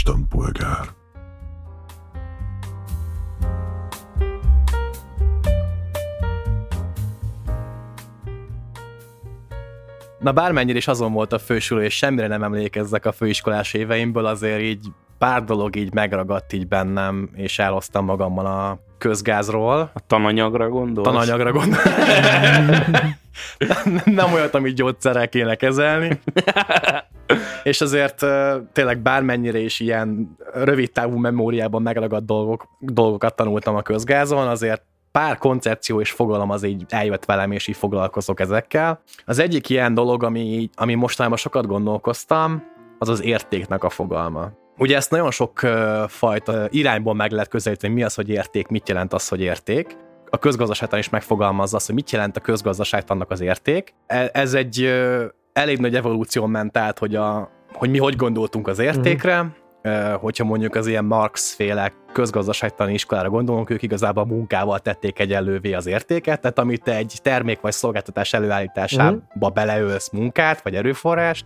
istenpolgár. Na bármennyire is azon volt a fősülő, és semmire nem emlékezzek a főiskolás éveimből, azért így pár dolog így megragadt így bennem, és elhoztam magammal a közgázról. A tananyagra gondolsz? Tananyagra gondolsz. nem olyat, amit gyógyszerrel kéne kezelni. és azért tényleg bármennyire is ilyen rövid távú memóriában megragadt dolgok, dolgokat tanultam a közgázon, azért pár koncepció és fogalom az így eljött velem, és így foglalkozok ezekkel. Az egyik ilyen dolog, ami, ami mostanában sokat gondolkoztam, az az értéknek a fogalma. Ugye ezt nagyon sok fajta irányból meg lehet közelíteni, mi az, hogy érték, mit jelent az, hogy érték. A közgazdaságtan is megfogalmazza azt, hogy mit jelent a közgazdaságtannak az érték. E, ez egy elég nagy evolúció ment át, hogy, a, hogy mi hogy gondoltunk az értékre, mm hogyha mondjuk az ilyen Marx-féle közgazdaságtani iskolára gondolunk, ők igazából munkával tették egyenlővé az értéket, tehát amit te egy termék vagy szolgáltatás előállításába uh-huh. beleölsz munkát vagy erőforrást,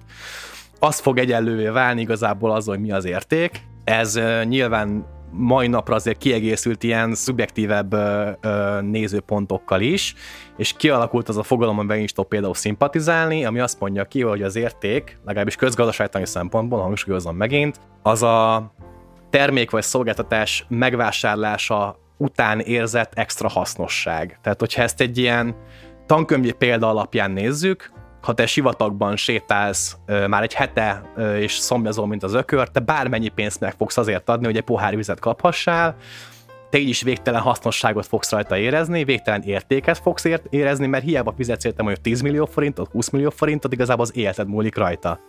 az fog egyenlővé válni igazából az, hogy mi az érték. Ez uh, nyilván mai napra azért kiegészült ilyen szubjektívebb ö, ö, nézőpontokkal is, és kialakult az a fogalom, amiben is tudok például szimpatizálni, ami azt mondja ki, hogy az érték, legalábbis közgazdaságtani szempontból, hangsúlyozom megint, az a termék vagy szolgáltatás megvásárlása után érzett extra hasznosság. Tehát, hogyha ezt egy ilyen tankönyvi példa alapján nézzük, ha te sivatagban sétálsz már egy hete és szomjazol, mint az ökör, te bármennyi pénzt meg fogsz azért adni, hogy egy pohár vizet kaphassál, te így is végtelen hasznosságot fogsz rajta érezni, végtelen értéket fogsz érezni, mert hiába fizetsz érte mondjuk 10 millió forintot, 20 millió forintot, igazából az életed múlik rajta.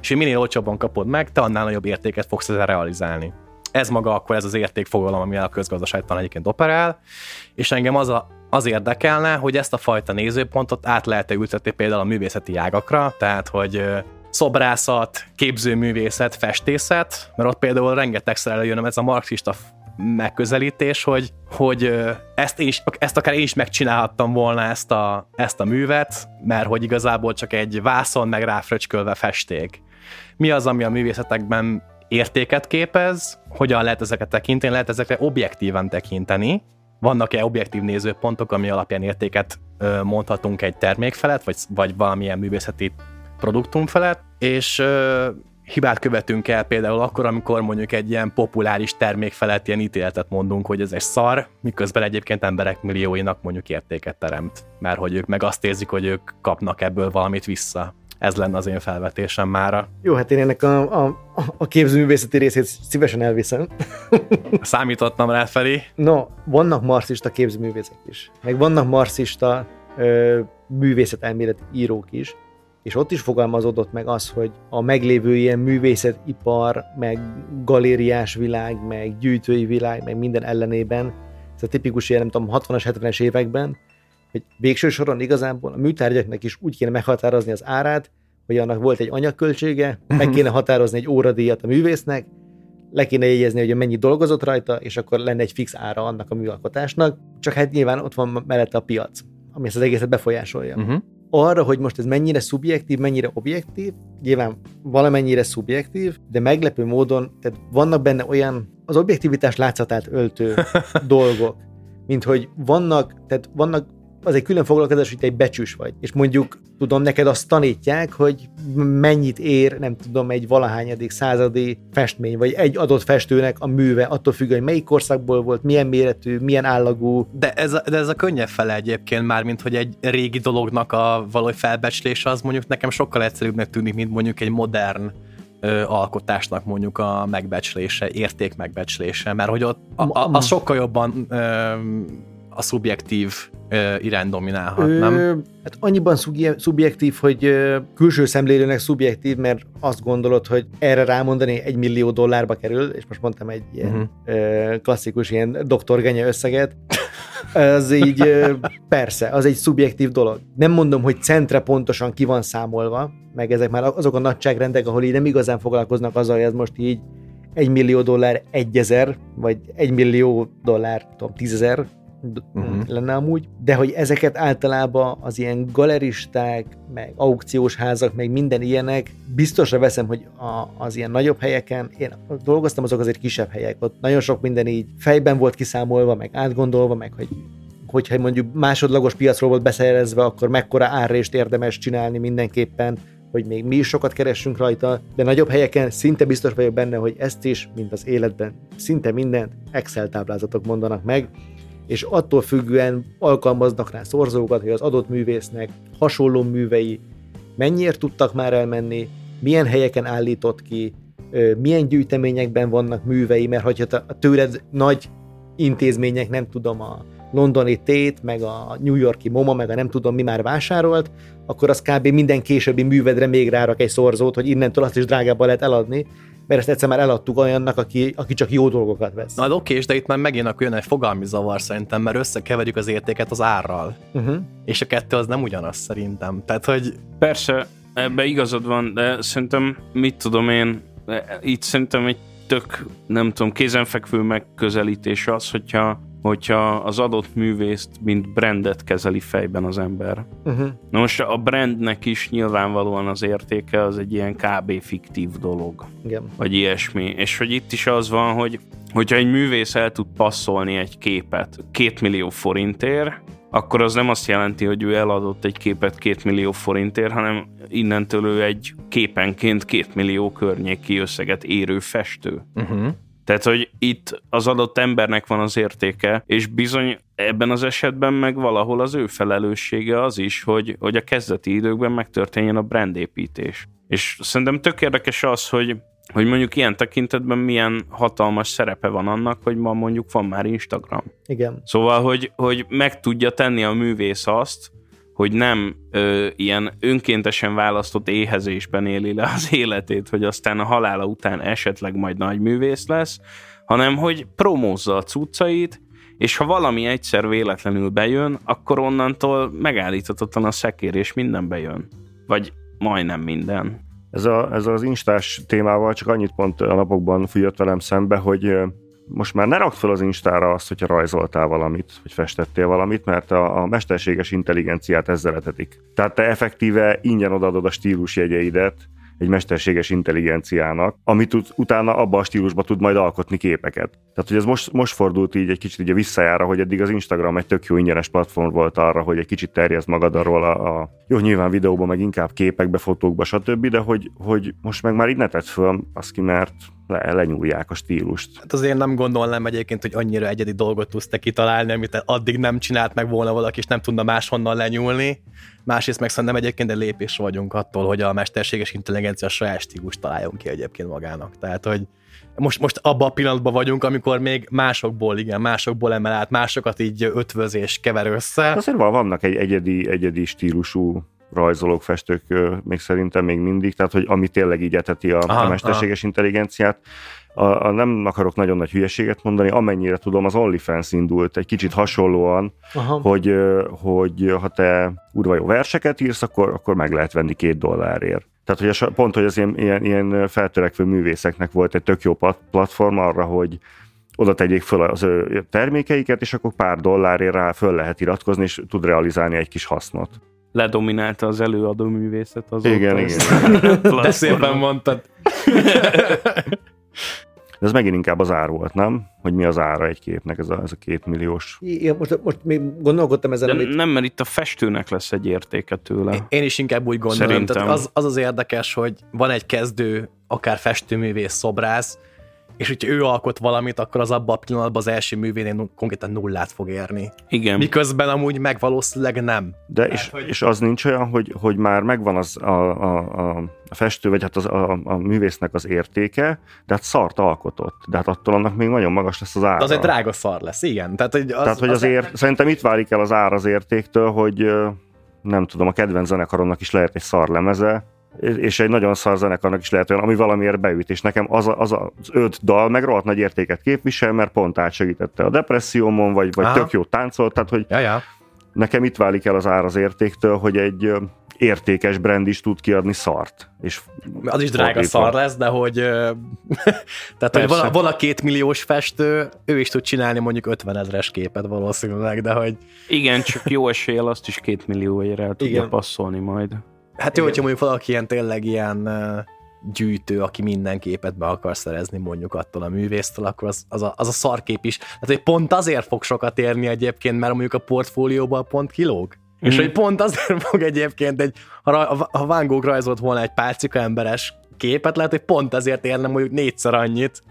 És minél olcsóbban kapod meg, te annál nagyobb értéket fogsz ezzel realizálni. Ez maga akkor ez az értékfogalom, ami a közgazdaságtan egyébként operál, és engem az a az érdekelne, hogy ezt a fajta nézőpontot át lehet-e ültetni például a művészeti ágakra, tehát hogy szobrászat, képzőművészet, festészet, mert ott például rengetegszer előjön ez a marxista megközelítés, hogy, hogy ezt, én is, ezt akár én is megcsinálhattam volna ezt a, ezt a művet, mert hogy igazából csak egy vászon meg ráfröcskölve festék. Mi az, ami a művészetekben értéket képez, hogyan lehet ezeket tekinteni, lehet ezekre objektíven tekinteni, vannak-e objektív nézőpontok, ami alapján értéket mondhatunk egy termék felett, vagy, vagy valamilyen művészeti produktum felett, és hibát követünk el például akkor, amikor mondjuk egy ilyen populáris termék felett ilyen ítéletet mondunk, hogy ez egy szar, miközben egyébként emberek millióinak mondjuk értéket teremt, mert hogy ők meg azt érzik, hogy ők kapnak ebből valamit vissza. Ez lenne az én felvetésem mára. Jó, hát én ennek a, a, a képzőművészeti részét szívesen elviszem. Számítottam rá felé. No, vannak marxista képzőművészek is, meg vannak marxista ö, művészetelmélet írók is, és ott is fogalmazódott meg az, hogy a meglévő ilyen művészetipar, meg galériás világ, meg gyűjtői világ, meg minden ellenében, ez a tipikus ilyen, nem tudom, 60-as, 70-es években, hogy végső soron igazából a műtárgyaknak is úgy kéne meghatározni az árát, hogy annak volt egy anyagköltsége, meg kéne határozni egy óradíjat a művésznek, le kéne jegyezni, hogy mennyi dolgozott rajta, és akkor lenne egy fix ára annak a műalkotásnak, csak hát nyilván ott van mellette a piac, ami ezt az egészet befolyásolja. Uh-huh. Arra, hogy most ez mennyire szubjektív, mennyire objektív, nyilván valamennyire szubjektív, de meglepő módon, tehát vannak benne olyan az objektivitás látszatát öltő dolgok, mint hogy vannak, tehát vannak az egy külön foglalkozás, hogy te egy becsűs vagy. És mondjuk, tudom, neked azt tanítják, hogy mennyit ér, nem tudom, egy valahányadik századi festmény, vagy egy adott festőnek a műve, attól függ, hogy melyik korszakból volt, milyen méretű, milyen állagú. De ez a, de ez a könnyebb fele egyébként már, mint hogy egy régi dolognak a valahogy felbecslése, az mondjuk nekem sokkal egyszerűbbnek tűnik, mint mondjuk egy modern alkotásnak mondjuk a megbecslése, érték megbecslése, mert hogy ott a, a, az sokkal jobban ö, a szubjektív ö, irány dominálhat, ö, nem? Hát annyiban szubjektív, hogy ö, külső szemlélőnek szubjektív, mert azt gondolod, hogy erre rámondani egy millió dollárba kerül, és most mondtam egy ilyen uh-huh. ö, klasszikus ilyen doktorgenya összeget, az így persze, az egy szubjektív dolog. Nem mondom, hogy centre pontosan ki van számolva, meg ezek már azok a nagyságrendek, ahol így nem igazán foglalkoznak azzal, hogy ez most így egy millió dollár egyezer, vagy egy millió dollár, tudom, tízezer, uh-huh. lenne amúgy, de hogy ezeket általában az ilyen galeristák, meg aukciós házak, meg minden ilyenek, biztosra veszem, hogy a, az ilyen nagyobb helyeken, én dolgoztam azok azért kisebb helyek, ott nagyon sok minden így fejben volt kiszámolva, meg átgondolva, meg hogy hogyha mondjuk másodlagos piacról volt beszerezve, akkor mekkora árrést érdemes csinálni mindenképpen, hogy még mi is sokat keressünk rajta, de nagyobb helyeken szinte biztos vagyok benne, hogy ezt is, mint az életben, szinte mindent Excel táblázatok mondanak meg, és attól függően alkalmaznak rá szorzókat, hogy az adott művésznek hasonló művei mennyiért tudtak már elmenni, milyen helyeken állított ki, milyen gyűjteményekben vannak művei, mert hogyha tőled nagy intézmények, nem tudom, a londoni tét, meg a New Yorki MoMA, meg a nem tudom mi már vásárolt, akkor az kb. minden későbbi művedre még rárak egy szorzót, hogy innentől azt is drágábban lehet eladni, mert ezt egyszer már eladtuk olyannak, aki, aki csak jó dolgokat vesz. Na oké, de itt már megint akkor jön egy fogalmi zavar szerintem, mert összekeverjük az értéket az árral. Uh-huh. És a kettő az nem ugyanaz szerintem. Tehát, hogy... Persze, ebbe igazad van, de szerintem, mit tudom én, itt szerintem egy tök, nem tudom, kézenfekvő megközelítés az, hogyha hogyha az adott művészt, mint brandet kezeli fejben az ember. Uh-huh. Na most a brandnek is nyilvánvalóan az értéke az egy ilyen kb. fiktív dolog. Igen. Vagy ilyesmi. És hogy itt is az van, hogy hogyha egy művész el tud passzolni egy képet két millió forintért, akkor az nem azt jelenti, hogy ő eladott egy képet két millió forintért, hanem innentől ő egy képenként két millió környéki összeget érő festő. Uh-huh. Tehát, hogy itt az adott embernek van az értéke, és bizony ebben az esetben meg valahol az ő felelőssége az is, hogy, hogy a kezdeti időkben megtörténjen a brandépítés. És szerintem tök érdekes az, hogy hogy mondjuk ilyen tekintetben milyen hatalmas szerepe van annak, hogy ma mondjuk van már Instagram. Igen. Szóval, hogy, hogy meg tudja tenni a művész azt, hogy nem ö, ilyen önkéntesen választott éhezésben éli le az életét, hogy aztán a halála után esetleg majd nagy művész lesz, hanem hogy promózza a cuccait, és ha valami egyszer véletlenül bejön, akkor onnantól megállíthatatlan a szekér, és minden bejön. Vagy majdnem minden. Ez, a, ez az instás témával csak annyit pont a napokban fújott velem szembe, hogy most már ne rakd fel az Instára azt, hogyha rajzoltál valamit, vagy festettél valamit, mert a, a mesterséges intelligenciát ezzel etetik. Tehát te effektíve ingyen odaadod a stílusjegyeidet, egy mesterséges intelligenciának, amit tud, utána abban a stílusban tud majd alkotni képeket. Tehát, hogy ez most, most fordult így egy kicsit ugye visszajára, hogy eddig az Instagram egy tök jó ingyenes platform volt arra, hogy egy kicsit terjezd magad arról a, a jó, nyilván videóban, meg inkább képekbe, fotókba, stb., de hogy, hogy most meg már így ne tett föl, az ki, mert le, lenyúlják a stílust. Hát azért nem gondolnám egyébként, hogy annyira egyedi dolgot tudsz te kitalálni, amit addig nem csinált meg volna valaki, és nem tudna máshonnan lenyúlni. Másrészt meg szerintem egyébként egy lépés vagyunk attól, hogy a mesterséges intelligencia saját stílust találjon ki egyébként magának. Tehát, hogy most, most abban a pillanatban vagyunk, amikor még másokból, igen, másokból emel át, másokat így ötvöz és kever össze. Azért vannak egy egyedi, egyedi stílusú rajzolók, festők még szerintem még mindig, tehát hogy ami tényleg így eteti a, aha, a mesterséges aha. intelligenciát. A, a, nem akarok nagyon nagy hülyeséget mondani, amennyire tudom, az OnlyFans indult egy kicsit hasonlóan, aha. hogy, hogy ha te urva jó verseket írsz, akkor, akkor meg lehet venni két dollárért. Tehát hogy a, pont, hogy az ilyen, ilyen, ilyen feltörekvő művészeknek volt egy tök jó platform arra, hogy oda tegyék föl az ő termékeiket, és akkor pár dollárért rá föl lehet iratkozni, és tud realizálni egy kis hasznot ledominálta az előadó művészet az Igen, igen. De szépen mondtad. De ez megint inkább az ár volt, nem? Hogy mi az ára egy képnek, ez a, ez a két milliós. Igen, most, most még gondolkodtam ezen, De amit... Nem, mert itt a festőnek lesz egy értéke tőle. Én is inkább úgy gondolom. Szerintem. Tehát az, az az érdekes, hogy van egy kezdő, akár festőművész, szobrász, és hogyha ő alkot valamit, akkor az abban a pillanatban az első művénél konkrétan nullát fog érni. Igen. Miközben amúgy meg valószínűleg nem. De Tehát, és, hogy... és az nincs olyan, hogy, hogy már megvan az a, a, a, festő, vagy hát az, a, a művésznek az értéke, de hát szart alkotott. De hát attól annak még nagyon magas lesz az ára. De az egy drága szar lesz, igen. Tehát, hogy, az, Tehát, hogy az azért, az... szerintem itt válik el az ár az értéktől, hogy nem tudom, a kedvenc zenekaromnak is lehet egy szar lemeze, és egy nagyon szar zenekarnak is lehet olyan, ami valamiért beüt, és nekem az, a, az az öt dal meg rohadt nagy értéket képvisel, mert pont átsegítette a depressziómon, vagy, vagy tök jó táncolt, tehát hogy ja, ja. nekem itt válik el az ár az értéktől, hogy egy értékes brand is tud kiadni szart. És az is drága fordítva. szar lesz, de hogy tehát, hogy van, van a két milliós festő, ő is tud csinálni mondjuk 50 ezres képet valószínűleg, de hogy... Igen, csak jó eséllyel azt is két millióért el tudja Igen. passzolni majd. Hát jó, hogyha mondjuk valaki ilyen tényleg ilyen gyűjtő, aki minden képet be akar szerezni mondjuk attól a művésztől, akkor az, az, a, az a szarkép is. Hát, hogy pont azért fog sokat érni egyébként, mert mondjuk a portfólióban pont kilóg. Mm. És hogy pont azért fog egyébként egy, ha, ha Van Gogh rajzolt volna egy pálcika emberes képet, lehet, hogy pont ezért érne mondjuk négyszer annyit,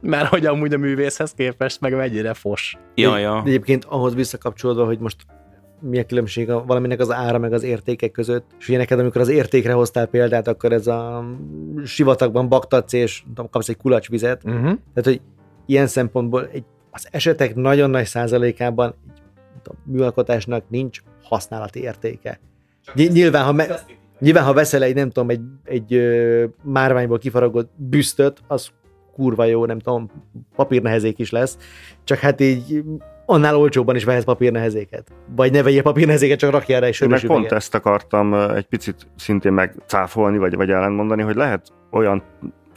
mert hogy amúgy a művészhez képest meg mennyire fos. Ja, ja. Egyébként ahhoz visszakapcsolódva, hogy most mi a különbség a, valaminek az ára meg az értékek között. És ugye neked, amikor az értékre hoztál példát, akkor ez a sivatagban baktatsz, és tudom, kapsz egy kulacsvizet. Uh-huh. Tehát, hogy ilyen szempontból egy, az esetek nagyon nagy százalékában egy tudom, műalkotásnak nincs használati értéke. Ny- nyilván, ha, me- nyilván, ha veszel egy, nem tudom, egy, egy ö, márványból kifaragott büsztöt, az kurva jó, nem tudom, papírnehezék is lesz, csak hát így annál olcsóbban is vehet papírnehezéket. Vagy ne vegyél papírnehezéket, csak rakjál rá egy Én meg pont ezt akartam egy picit szintén megcáfolni, vagy, vagy ellentmondani, hogy lehet olyan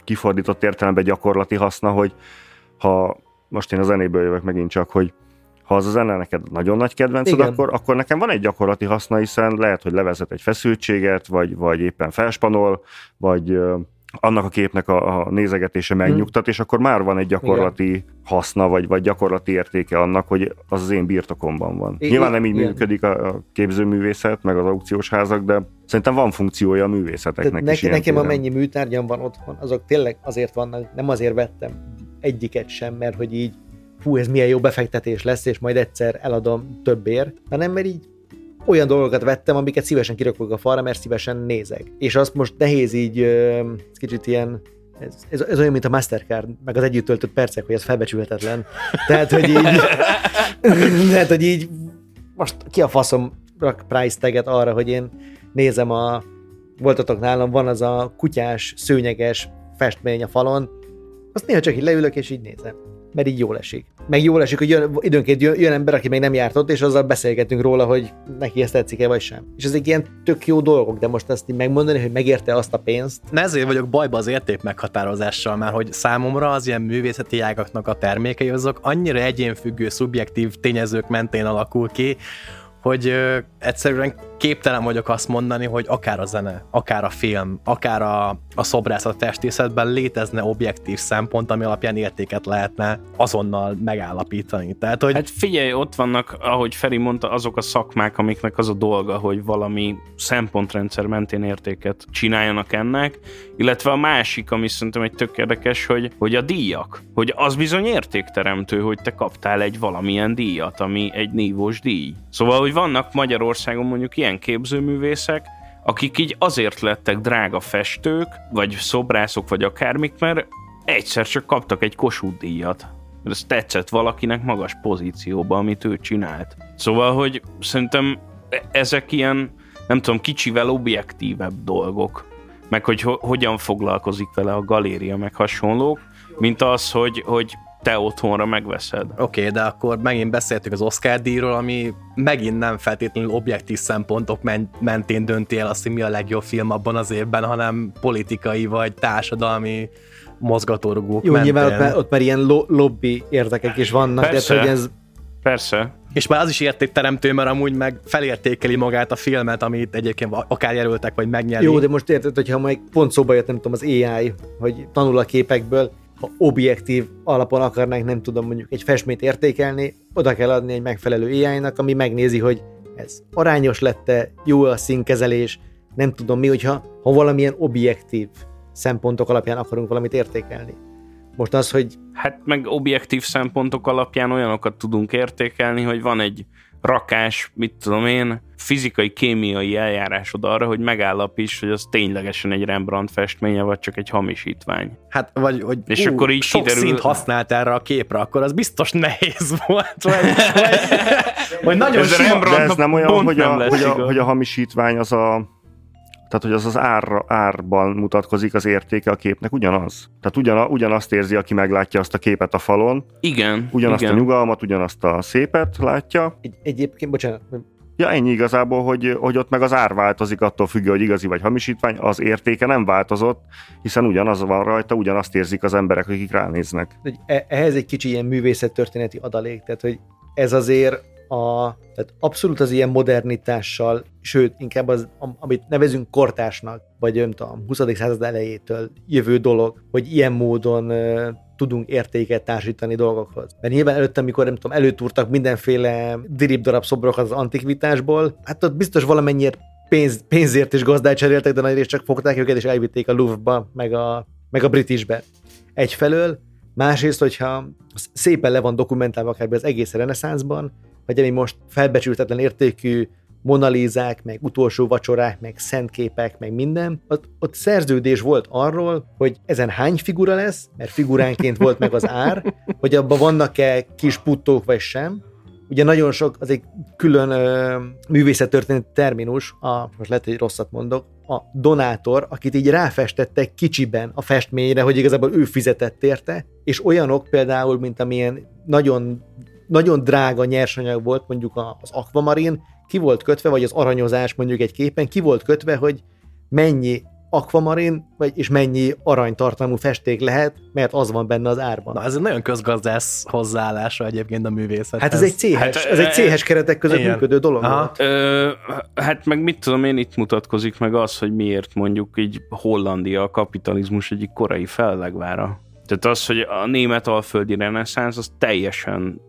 kifordított értelemben gyakorlati haszna, hogy ha most én a zenéből jövök megint csak, hogy ha az a zene neked nagyon nagy kedvenced, akkor, akkor nekem van egy gyakorlati haszna, hiszen lehet, hogy levezet egy feszültséget, vagy, vagy éppen felspanol, vagy annak a képnek a, a nézegetése megnyugtat, és akkor már van egy gyakorlati Igen. haszna, vagy, vagy gyakorlati értéke annak, hogy az az én birtokomban van. I- Nyilván nem így Igen. működik a, a képzőművészet, meg az aukciós házak, de szerintem van funkciója a művészeteknek ne, is. Nekem a mennyi műtárgyam van otthon, azok tényleg azért vannak, nem azért vettem egyiket sem, mert hogy így fú, ez milyen jó befektetés lesz, és majd egyszer eladom többért, hanem mert így olyan dolgokat vettem, amiket szívesen kirakok a falra, mert szívesen nézek. És azt most nehéz így, ez kicsit ilyen, ez, ez, ez olyan, mint a Mastercard, meg az együtt töltött percek, hogy ez felbecsülhetetlen. Tehát, hogy így, tehát, hogy így most ki a faszom rak price taget arra, hogy én nézem a, voltatok nálam, van az a kutyás, szőnyeges festmény a falon, azt néha csak így leülök, és így nézem mert így jól esik. Meg jól esik, hogy jön, időnként jön, jön ember, aki még nem járt ott, és azzal beszélgetünk róla, hogy neki ezt tetszik-e vagy sem. És ezek ilyen tök jó dolgok, de most ezt így megmondani, hogy megérte azt a pénzt. Ne ezért vagyok bajba az érték meghatározással, mert hogy számomra az ilyen művészeti ágaknak a termékei azok annyira egyénfüggő, szubjektív tényezők mentén alakul ki, hogy ö, egyszerűen képtelen vagyok azt mondani, hogy akár a zene, akár a film, akár a, a szobrászat festészetben létezne objektív szempont, ami alapján értéket lehetne azonnal megállapítani. Tehát, hogy... Hát figyelj, ott vannak, ahogy Feri mondta, azok a szakmák, amiknek az a dolga, hogy valami szempontrendszer mentén értéket csináljanak ennek, illetve a másik, ami szerintem egy tök érdekes, hogy, hogy a díjak. Hogy az bizony értékteremtő, hogy te kaptál egy valamilyen díjat, ami egy nívós díj. Szóval, hogy vannak Magyarországon mondjuk ilyen képzőművészek, akik így azért lettek drága festők, vagy szobrászok, vagy akármik, mert egyszer csak kaptak egy Kossuth díjat. Ez tetszett valakinek magas pozícióba, amit ő csinált. Szóval, hogy szerintem ezek ilyen, nem tudom, kicsivel objektívebb dolgok. Meg hogy ho- hogyan foglalkozik vele a galéria, meg hasonlók, mint az, hogy, hogy te otthonra megveszed. Oké, okay, de akkor megint beszéltük az Oscar díjról, ami megint nem feltétlenül objektív szempontok mentén dönti el azt, hogy mi a legjobb film abban az évben, hanem politikai vagy társadalmi mozgatórugók Jó, mentén. nyilván ott már, ott már ilyen lo- lobby érdekek is vannak, Persze. de hogy ez Persze. És már az is értékteremtő, mert amúgy meg felértékeli magát a filmet, amit egyébként akár jelöltek, vagy megnyeri. Jó, de most érted, hogyha majd pont szóba jött, nem tudom, az AI, hogy tanul a képekből, ha objektív alapon akarnánk, nem tudom, mondjuk egy festményt értékelni, oda kell adni egy megfelelő AI-nak, ami megnézi, hogy ez arányos lette, jó a színkezelés, nem tudom mi, hogyha ha valamilyen objektív szempontok alapján akarunk valamit értékelni. Most az, hogy... Hát meg objektív szempontok alapján olyanokat tudunk értékelni, hogy van egy rakás, mit tudom én, fizikai, kémiai eljárásod arra, hogy megállapíts, hogy az ténylegesen egy Rembrandt festménye, vagy csak egy hamisítvány. Hát, vagy hogy és ú, akkor így sok kiderül... szint használt erre a képre, akkor az biztos nehéz volt, vagy, vagy, vagy nagyon ez sima. De ez nem olyan, hogy a, hogy, a, hogy a hamisítvány az a tehát, hogy az az ár, árban mutatkozik az értéke a képnek ugyanaz. Tehát ugyan, ugyanazt érzi, aki meglátja azt a képet a falon. Igen. Ugyanazt igen. a nyugalmat, ugyanazt a szépet látja. Egy, egyébként, bocsánat, Ja, ennyi igazából, hogy, hogy ott meg az ár változik attól függő, hogy igazi vagy hamisítvány, az értéke nem változott, hiszen ugyanaz van rajta, ugyanazt érzik az emberek, akik ránéznek. E- ehhez egy kicsi ilyen művészettörténeti adalék, tehát hogy ez azért a, tehát abszolút az ilyen modernitással, sőt, inkább az, amit nevezünk kortásnak, vagy nem tudom, 20. század elejétől jövő dolog, hogy ilyen módon uh, tudunk értéket társítani dolgokhoz. Mert nyilván előtte, amikor nem tudom, előtúrtak mindenféle dirib darab szobrokat az antikvitásból, hát ott biztos valamennyire pénz, pénzért is gazdát cseréltek, de nagyrészt csak fogták őket és elvitték a Louvre-ba, meg a, meg a Britishbe. Egyfelől, másrészt, hogyha szépen le van dokumentálva akár az egész reneszánszban, vagy ami most felbecsültetlen értékű monalízák, meg utolsó vacsorák, meg szentképek, meg minden, ott, ott szerződés volt arról, hogy ezen hány figura lesz, mert figuránként volt meg az ár, hogy abban vannak-e kis puttók, vagy sem. Ugye nagyon sok, az egy külön ö, művészettörténeti terminus, a, most lehet, hogy rosszat mondok, a donátor, akit így ráfestettek kicsiben a festményre, hogy igazából ő fizetett érte, és olyanok például, mint amilyen nagyon nagyon drága nyersanyag volt mondjuk az akvamarin, ki volt kötve, vagy az aranyozás mondjuk egy képen, ki volt kötve, hogy mennyi akvamarin, vagy és mennyi aranytartalmú festék lehet, mert az van benne az árban. Na, ez egy nagyon közgazdász hozzáállása egyébként a művészet. Hát ez egy CH, hát, ez egy CH keretek között ilyen. működő dolog Aha. volt. Ö, hát meg mit tudom én, itt mutatkozik meg az, hogy miért mondjuk így Hollandia a kapitalizmus egyik korai fellegvára. Tehát az, hogy a német alföldi reneszánsz, az teljesen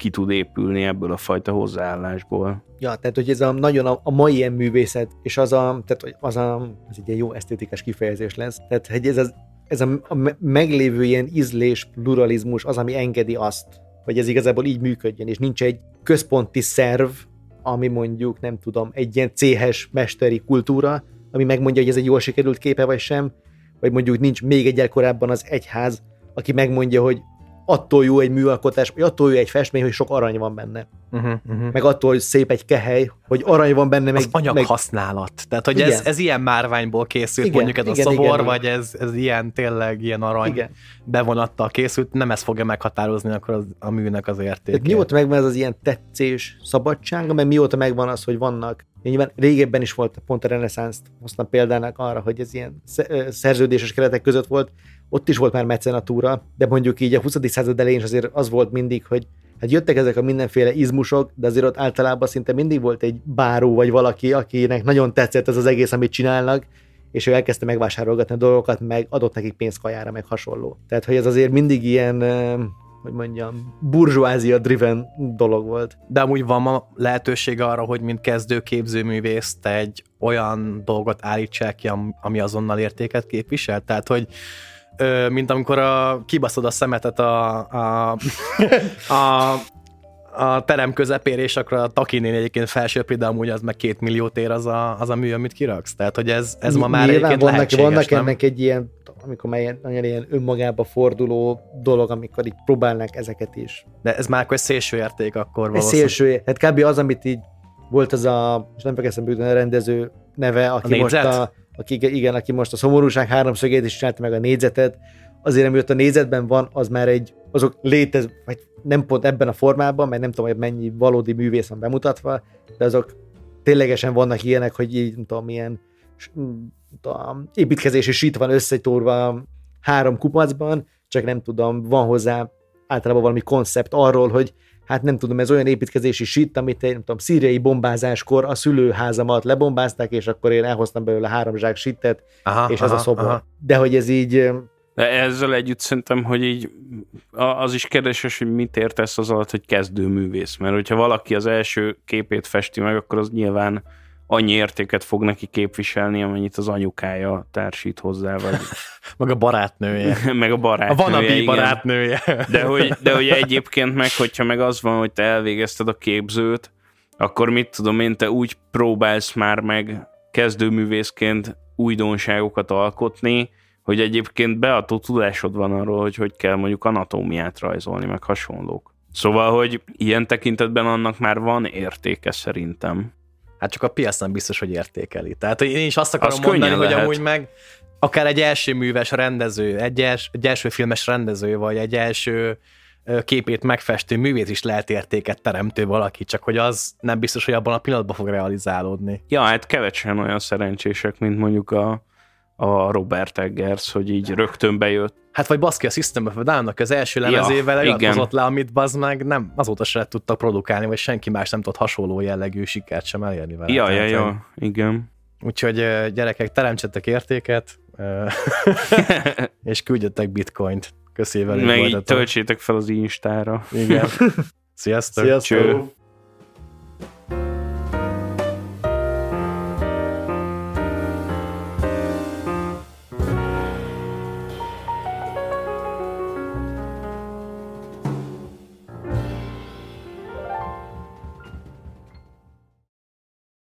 ki tud épülni ebből a fajta hozzáállásból. Ja, tehát hogy ez a nagyon a, a mai ilyen művészet, és az a, tehát az a, ez egy jó esztétikas kifejezés lesz, tehát hogy ez, az, ez a, a meglévő ilyen ízlés, pluralizmus az, ami engedi azt, hogy ez igazából így működjön, és nincs egy központi szerv, ami mondjuk, nem tudom, egy ilyen céhes mesteri kultúra, ami megmondja, hogy ez egy jól sikerült képe vagy sem, vagy mondjuk nincs még egyel korábban az egyház, aki megmondja, hogy attól jó egy műalkotás, vagy attól jó egy festmény, hogy sok arany van benne. Uh-huh, uh-huh. Meg attól hogy szép egy kehely, hogy arany van benne. Meg, az anyaghasználat. Meg... Tehát, hogy igen. ez, ez ilyen márványból készült, igen, mondjuk ez igen, a szobor, igen, vagy ez, ez ilyen tényleg ilyen arany igen. bevonattal készült, nem ez fogja meghatározni akkor az, a műnek az értékét. mióta megvan ez az ilyen tetszés, szabadság, mert mióta megvan az, hogy vannak Nyilván régebben is volt pont a reneszánszt, hoztam példának arra, hogy ez ilyen szerződéses keretek között volt, ott is volt már mecenatúra, de mondjuk így a 20. század elején is azért az volt mindig, hogy hát jöttek ezek a mindenféle izmusok, de azért ott általában szinte mindig volt egy báró vagy valaki, akinek nagyon tetszett ez az egész, amit csinálnak, és ő elkezdte megvásárolgatni a dolgokat, meg adott nekik pénzkajára, meg hasonló. Tehát, hogy ez azért mindig ilyen hogy mondjam, burzsóázia driven dolog volt. De amúgy van ma lehetőség arra, hogy mint kezdő képzőművész te egy olyan dolgot állítsák ki, ami azonnal értéket képvisel? Tehát, hogy mint amikor a, kibaszod a szemetet a, a, a, a terem közepére, és akkor a takinén egyébként felsőpri, de amúgy az meg két milliót ér az a, az a mű, amit kiraksz. Tehát, hogy ez, ez ma már Nyilván egyébként vannak, vannak nem? ennek egy ilyen amikor már ilyen, nagyon ilyen önmagába forduló dolog, amikor így próbálnak ezeket is. De ez már akkor egy szélső érték akkor valószínűleg. szélső, hát kb. az, amit így volt az a, és nem fog a rendező neve, aki a most a, aki, igen, aki most a szomorúság háromszögét is csinálta meg a négyzetet, azért, ami ott a négyzetben van, az már egy, azok létez, vagy nem pont ebben a formában, mert nem tudom, hogy mennyi valódi művész van bemutatva, de azok ténylegesen vannak ilyenek, hogy így, nem tudom, milyen a építkezési sit van összetúrva három kupacban, csak nem tudom, van hozzá általában valami koncept arról, hogy hát nem tudom, ez olyan építkezési sit, amit egy, nem tudom, szíriai bombázáskor a szülőházamat lebombázták, és akkor én elhoztam belőle három zsák sittet, aha, és aha, az a szobor. Aha. De hogy ez így... De ezzel együtt szerintem, hogy így az is kérdéses, hogy mit értesz az alatt, hogy kezdőművész, mert hogyha valaki az első képét festi meg, akkor az nyilván annyi értéket fog neki képviselni, amennyit az anyukája társít hozzá, vagy... meg a barátnője. meg a barátnője, A vanabi barátnője. de, hogy, de hogy egyébként meg, hogyha meg az van, hogy te elvégezted a képzőt, akkor mit tudom én, te úgy próbálsz már meg kezdőművészként újdonságokat alkotni, hogy egyébként beadó tudásod van arról, hogy hogy kell mondjuk anatómiát rajzolni, meg hasonlók. Szóval, hogy ilyen tekintetben annak már van értéke szerintem hát csak a piac nem biztos, hogy értékeli. Tehát én is azt akarom az mondani, hogy lehet. amúgy meg akár egy első műves rendező, egy, els, egy első filmes rendező, vagy egy első képét megfestő művész is lehet értéket teremtő valaki, csak hogy az nem biztos, hogy abban a pillanatban fog realizálódni. Ja, hát kevesen olyan szerencsések, mint mondjuk a, a Robert Eggers, hogy így rögtön bejött. Hát vagy baszki a System of a Down-nak az első lemezével Ja, igen. hozott le, amit bazd meg nem, azóta se tudtak produkálni, vagy senki más nem tudott hasonló jellegű sikert sem elérni vele. Ja, ja, ja, igen. Úgyhogy gyerekek, teremtsetek értéket, és küldjetek bitcoint. Köszi, velük Meg így töltsétek fel az Instára. Igen. Sziasztok! Sziasztok! Cső.